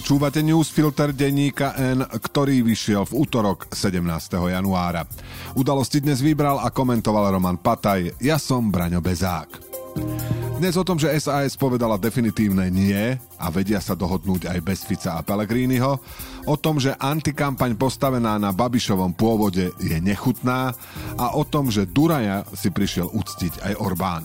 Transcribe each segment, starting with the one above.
Počúvate newsfilter denníka N, ktorý vyšiel v útorok 17. januára. Udalosti dnes vybral a komentoval Roman Pataj. Ja som Braňo Bezák. Dnes o tom, že SAS povedala definitívne nie a vedia sa dohodnúť aj bez Fica a Pellegriniho, o tom, že antikampaň postavená na Babišovom pôvode je nechutná a o tom, že Duraja si prišiel uctiť aj Orbán.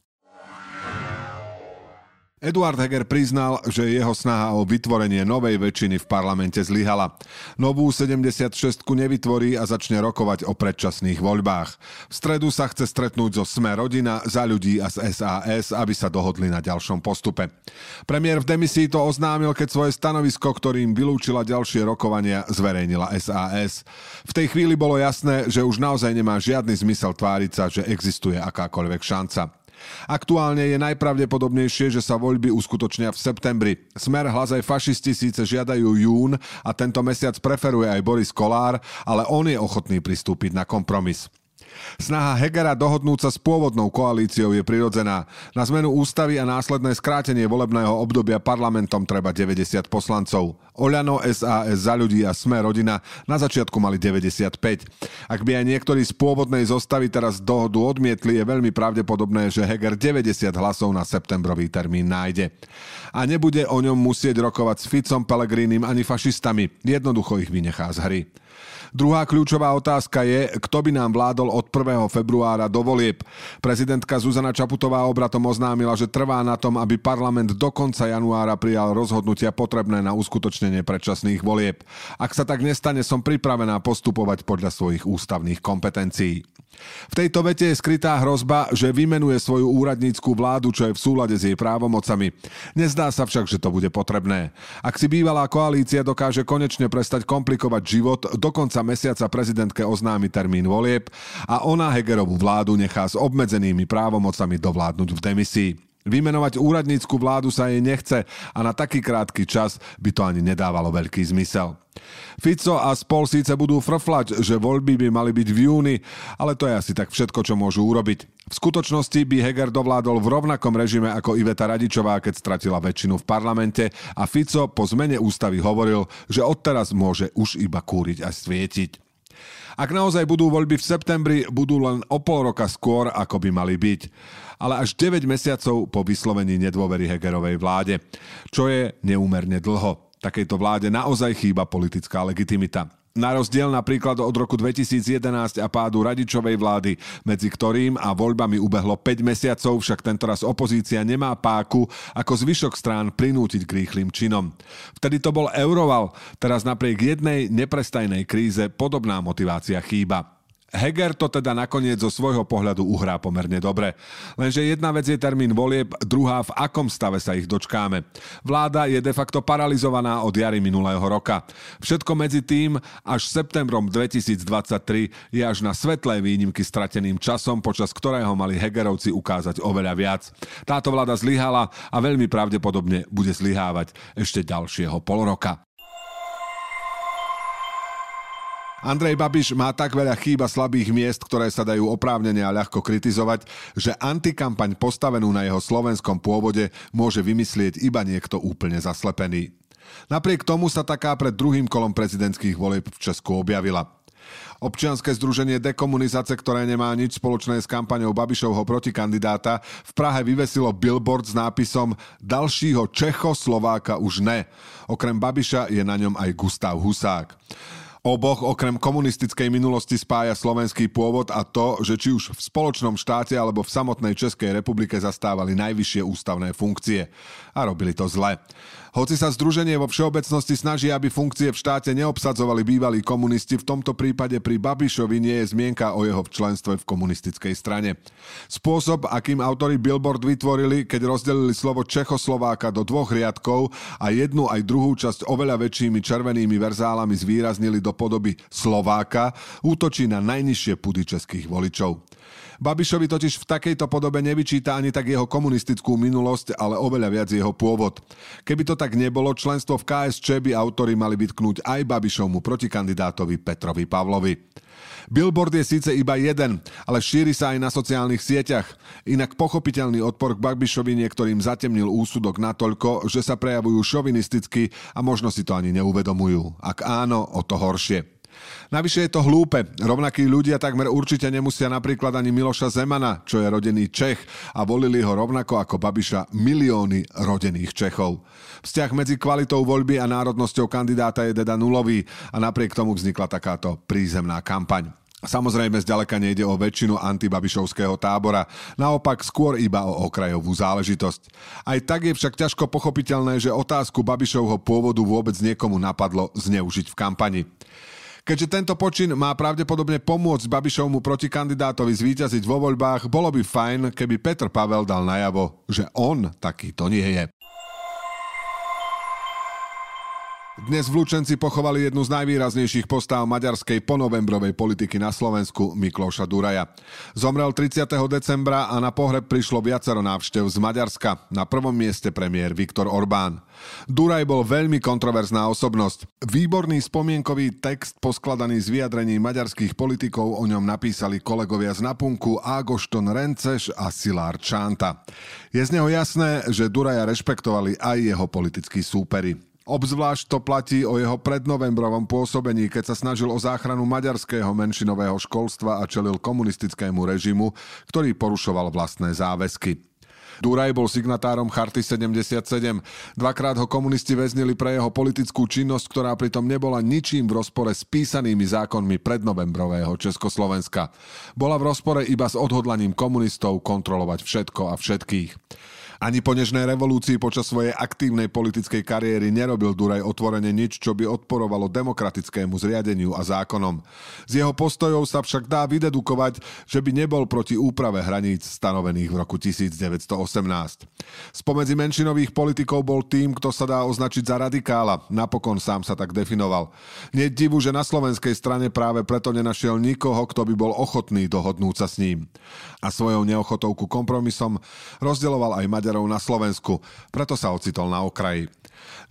Eduard Heger priznal, že jeho snaha o vytvorenie novej väčšiny v parlamente zlyhala. Novú 76 nevytvorí a začne rokovať o predčasných voľbách. V stredu sa chce stretnúť zo Sme rodina, za ľudí a z SAS, aby sa dohodli na ďalšom postupe. Premiér v demisii to oznámil, keď svoje stanovisko, ktorým vylúčila ďalšie rokovania, zverejnila SAS. V tej chvíli bolo jasné, že už naozaj nemá žiadny zmysel tváriť sa, že existuje akákoľvek šanca. Aktuálne je najpravdepodobnejšie, že sa voľby uskutočnia v septembri. Smer hlas aj fašisti síce žiadajú jún a tento mesiac preferuje aj Boris Kolár, ale on je ochotný pristúpiť na kompromis. Snaha Hegera dohodnúť sa s pôvodnou koalíciou je prirodzená. Na zmenu ústavy a následné skrátenie volebného obdobia parlamentom treba 90 poslancov. Oľano, SAS, za ľudí a Sme rodina na začiatku mali 95. Ak by aj niektorí z pôvodnej zostavy teraz dohodu odmietli, je veľmi pravdepodobné, že Heger 90 hlasov na septembrový termín nájde. A nebude o ňom musieť rokovať s Ficom, Pelegrínim ani fašistami. Jednoducho ich vynechá z hry. Druhá kľúčová otázka je, kto by nám vládol od 1. februára do volieb. Prezidentka Zuzana Čaputová obratom oznámila, že trvá na tom, aby parlament do konca januára prijal rozhodnutia potrebné na uskutočnenie predčasných volieb. Ak sa tak nestane, som pripravená postupovať podľa svojich ústavných kompetencií. V tejto vete je skrytá hrozba, že vymenuje svoju úradníckú vládu, čo je v súlade s jej právomocami. Nezdá sa však, že to bude potrebné. Ak si bývalá koalícia dokáže konečne prestať komplikovať život, do konca mesiaca prezidentke oznámi termín volieb a ona Hegerovú vládu nechá s obmedzenými právomocami dovládnuť v demisii. Vymenovať úradnícku vládu sa jej nechce a na taký krátky čas by to ani nedávalo veľký zmysel. Fico a spol síce budú frflať, že voľby by mali byť v júni, ale to je asi tak všetko, čo môžu urobiť. V skutočnosti by Heger dovládol v rovnakom režime ako Iveta Radičová, keď stratila väčšinu v parlamente a Fico po zmene ústavy hovoril, že odteraz môže už iba kúriť a svietiť. Ak naozaj budú voľby v septembri, budú len o pol roka skôr, ako by mali byť. Ale až 9 mesiacov po vyslovení nedôvery Hegerovej vláde, čo je neúmerne dlho. Takejto vláde naozaj chýba politická legitimita. Na rozdiel napríklad od roku 2011 a pádu radičovej vlády, medzi ktorým a voľbami ubehlo 5 mesiacov, však tentoraz opozícia nemá páku ako zvyšok strán prinútiť k rýchlým činom. Vtedy to bol Euroval, teraz napriek jednej neprestajnej kríze podobná motivácia chýba. Heger to teda nakoniec zo svojho pohľadu uhrá pomerne dobre. Lenže jedna vec je termín volieb, druhá v akom stave sa ich dočkáme. Vláda je de facto paralizovaná od jary minulého roka. Všetko medzi tým až septembrom 2023 je až na svetlé výnimky strateným časom, počas ktorého mali Hegerovci ukázať oveľa viac. Táto vláda zlyhala a veľmi pravdepodobne bude zlyhávať ešte ďalšieho pol roka. Andrej Babiš má tak veľa chýba slabých miest, ktoré sa dajú oprávnene a ľahko kritizovať, že antikampaň postavenú na jeho slovenskom pôvode môže vymyslieť iba niekto úplne zaslepený. Napriek tomu sa taká pred druhým kolom prezidentských volieb v Česku objavila. Občianske združenie dekomunizace, ktoré nemá nič spoločné s kampaňou Babišovho protikandidáta, v Prahe vyvesilo billboard s nápisom Dalšího Čechoslováka už ne. Okrem Babiša je na ňom aj Gustav Husák. Oboch okrem komunistickej minulosti spája slovenský pôvod a to, že či už v spoločnom štáte alebo v samotnej Českej republike zastávali najvyššie ústavné funkcie. A robili to zle. Hoci sa združenie vo všeobecnosti snaží, aby funkcie v štáte neobsadzovali bývalí komunisti, v tomto prípade pri Babišovi nie je zmienka o jeho členstve v komunistickej strane. Spôsob, akým autory Billboard vytvorili, keď rozdelili slovo Čechoslováka do dvoch riadkov a jednu aj druhú časť oveľa väčšími červenými verzálami zvýraznili do podoby Slováka, útočí na najnižšie pudy českých voličov. Babišovi totiž v takejto podobe nevyčíta ani tak jeho komunistickú minulosť, ale oveľa viac jeho pôvod. Keby to tak nebolo, členstvo v KSČ by autory mali vytknúť aj Babišovmu protikandidátovi Petrovi Pavlovi. Billboard je síce iba jeden, ale šíri sa aj na sociálnych sieťach. Inak pochopiteľný odpor k Babišovi niektorým zatemnil úsudok natoľko, že sa prejavujú šovinisticky a možno si to ani neuvedomujú. Ak áno, o to horšie. Navyše je to hlúpe. Rovnakí ľudia takmer určite nemusia napríklad ani Miloša Zemana, čo je rodený Čech a volili ho rovnako ako Babiša milióny rodených Čechov. Vzťah medzi kvalitou voľby a národnosťou kandidáta je teda nulový a napriek tomu vznikla takáto prízemná kampaň. Samozrejme, zďaleka nejde o väčšinu antibabišovského tábora, naopak skôr iba o okrajovú záležitosť. Aj tak je však ťažko pochopiteľné, že otázku Babišovho pôvodu vôbec niekomu napadlo zneužiť v kampani. Keďže tento počin má pravdepodobne pomôcť Babišovmu protikandidátovi zvíťaziť vo voľbách, bolo by fajn, keby Petr Pavel dal najavo, že on takýto nie je. Dnes v Lučenci pochovali jednu z najvýraznejších postáv maďarskej ponovembrovej politiky na Slovensku, Mikloša Duraja. Zomrel 30. decembra a na pohreb prišlo viacero návštev z Maďarska. Na prvom mieste premiér Viktor Orbán. Duraj bol veľmi kontroverzná osobnosť. Výborný spomienkový text poskladaný z vyjadrení maďarských politikov o ňom napísali kolegovia z Napunku Ágošton Renceš a Silár Čanta. Je z neho jasné, že Duraja rešpektovali aj jeho politickí súperi. Obzvlášť to platí o jeho prednovembrovom pôsobení, keď sa snažil o záchranu maďarského menšinového školstva a čelil komunistickému režimu, ktorý porušoval vlastné záväzky. Duraj bol signatárom Charty 77. Dvakrát ho komunisti väznili pre jeho politickú činnosť, ktorá pritom nebola ničím v rozpore s písanými zákonmi prednovembrového Československa. Bola v rozpore iba s odhodlaním komunistov kontrolovať všetko a všetkých. Ani po nežnej revolúcii počas svojej aktívnej politickej kariéry nerobil Duraj otvorene nič, čo by odporovalo demokratickému zriadeniu a zákonom. Z jeho postojov sa však dá vydedukovať, že by nebol proti úprave hraníc stanovených v roku 1918. Spomedzi menšinových politikov bol tým, kto sa dá označiť za radikála. Napokon sám sa tak definoval. Nie divu, že na slovenskej strane práve preto nenašiel nikoho, kto by bol ochotný dohodnúť sa s ním. A svojou neochotou ku kompromisom rozdeloval aj Maďar Maďarov na Slovensku, preto sa ocitol na okraji.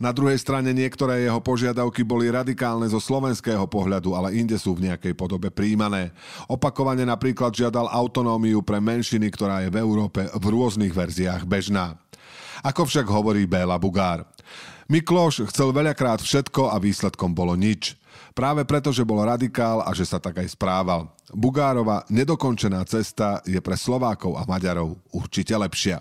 Na druhej strane niektoré jeho požiadavky boli radikálne zo slovenského pohľadu, ale inde sú v nejakej podobe príjmané. Opakovane napríklad žiadal autonómiu pre menšiny, ktorá je v Európe v rôznych verziách bežná. Ako však hovorí Béla Bugár. Mikloš chcel veľakrát všetko a výsledkom bolo nič. Práve preto, že bol radikál a že sa tak aj správal. Bugárova nedokončená cesta je pre Slovákov a Maďarov určite lepšia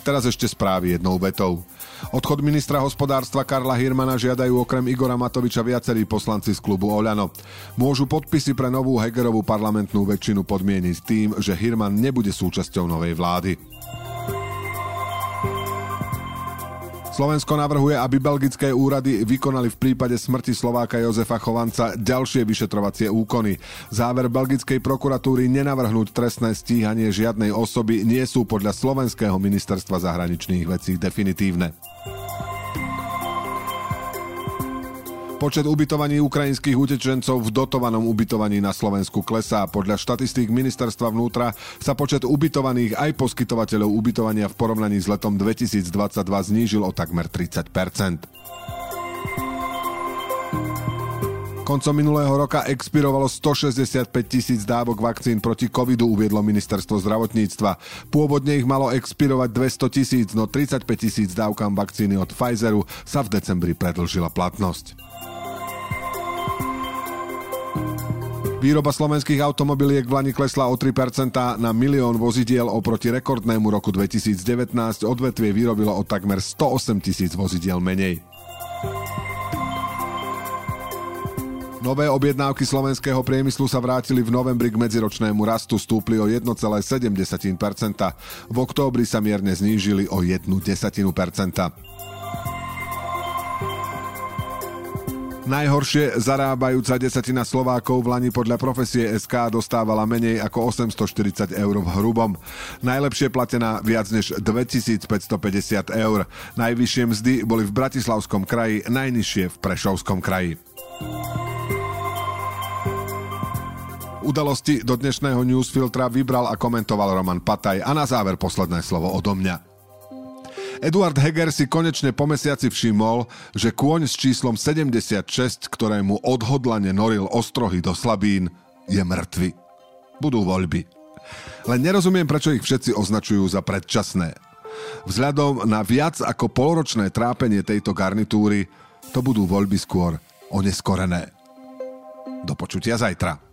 Teraz ešte správy jednou vetou. Odchod ministra hospodárstva Karla Hirmana žiadajú okrem Igora Matoviča viacerí poslanci z klubu Oľano. Môžu podpisy pre novú Hegerovú parlamentnú väčšinu podmieniť tým, že Hirman nebude súčasťou novej vlády. Slovensko navrhuje, aby belgické úrady vykonali v prípade smrti Slováka Jozefa Chovanca ďalšie vyšetrovacie úkony. Záver belgickej prokuratúry nenavrhnúť trestné stíhanie žiadnej osoby nie sú podľa slovenského ministerstva zahraničných vecí definitívne. Počet ubytovaní ukrajinských utečencov v dotovanom ubytovaní na Slovensku klesá. Podľa štatistík ministerstva vnútra sa počet ubytovaných aj poskytovateľov ubytovania v porovnaní s letom 2022 znížil o takmer 30 Koncom minulého roka expirovalo 165 tisíc dávok vakcín proti covidu, uviedlo ministerstvo zdravotníctva. Pôvodne ich malo expirovať 200 tisíc, no 35 tisíc dávkam vakcíny od Pfizeru sa v decembri predlžila platnosť. Výroba slovenských automobiliek v Lani klesla o 3% na milión vozidiel oproti rekordnému roku 2019. Odvetvie vyrobilo o takmer 108 tisíc vozidiel menej. Nové objednávky slovenského priemyslu sa vrátili v novembri k medziročnému rastu, stúpli o 1,7%. V októbri sa mierne znížili o 1 desatinu percenta. Najhoršie zarábajúca desatina Slovákov v Lani podľa profesie SK dostávala menej ako 840 eur v hrubom. Najlepšie platená viac než 2550 eur. Najvyššie mzdy boli v Bratislavskom kraji, najnižšie v Prešovskom kraji. Udalosti do dnešného newsfiltra vybral a komentoval Roman Pataj a na záver posledné slovo odo mňa. Eduard Heger si konečne po mesiaci všimol, že kôň s číslom 76, ktorému odhodlane noril ostrohy do slabín, je mŕtvy. Budú voľby. Len nerozumiem, prečo ich všetci označujú za predčasné. Vzhľadom na viac ako poloročné trápenie tejto garnitúry, to budú voľby skôr oneskorené. Do počutia zajtra.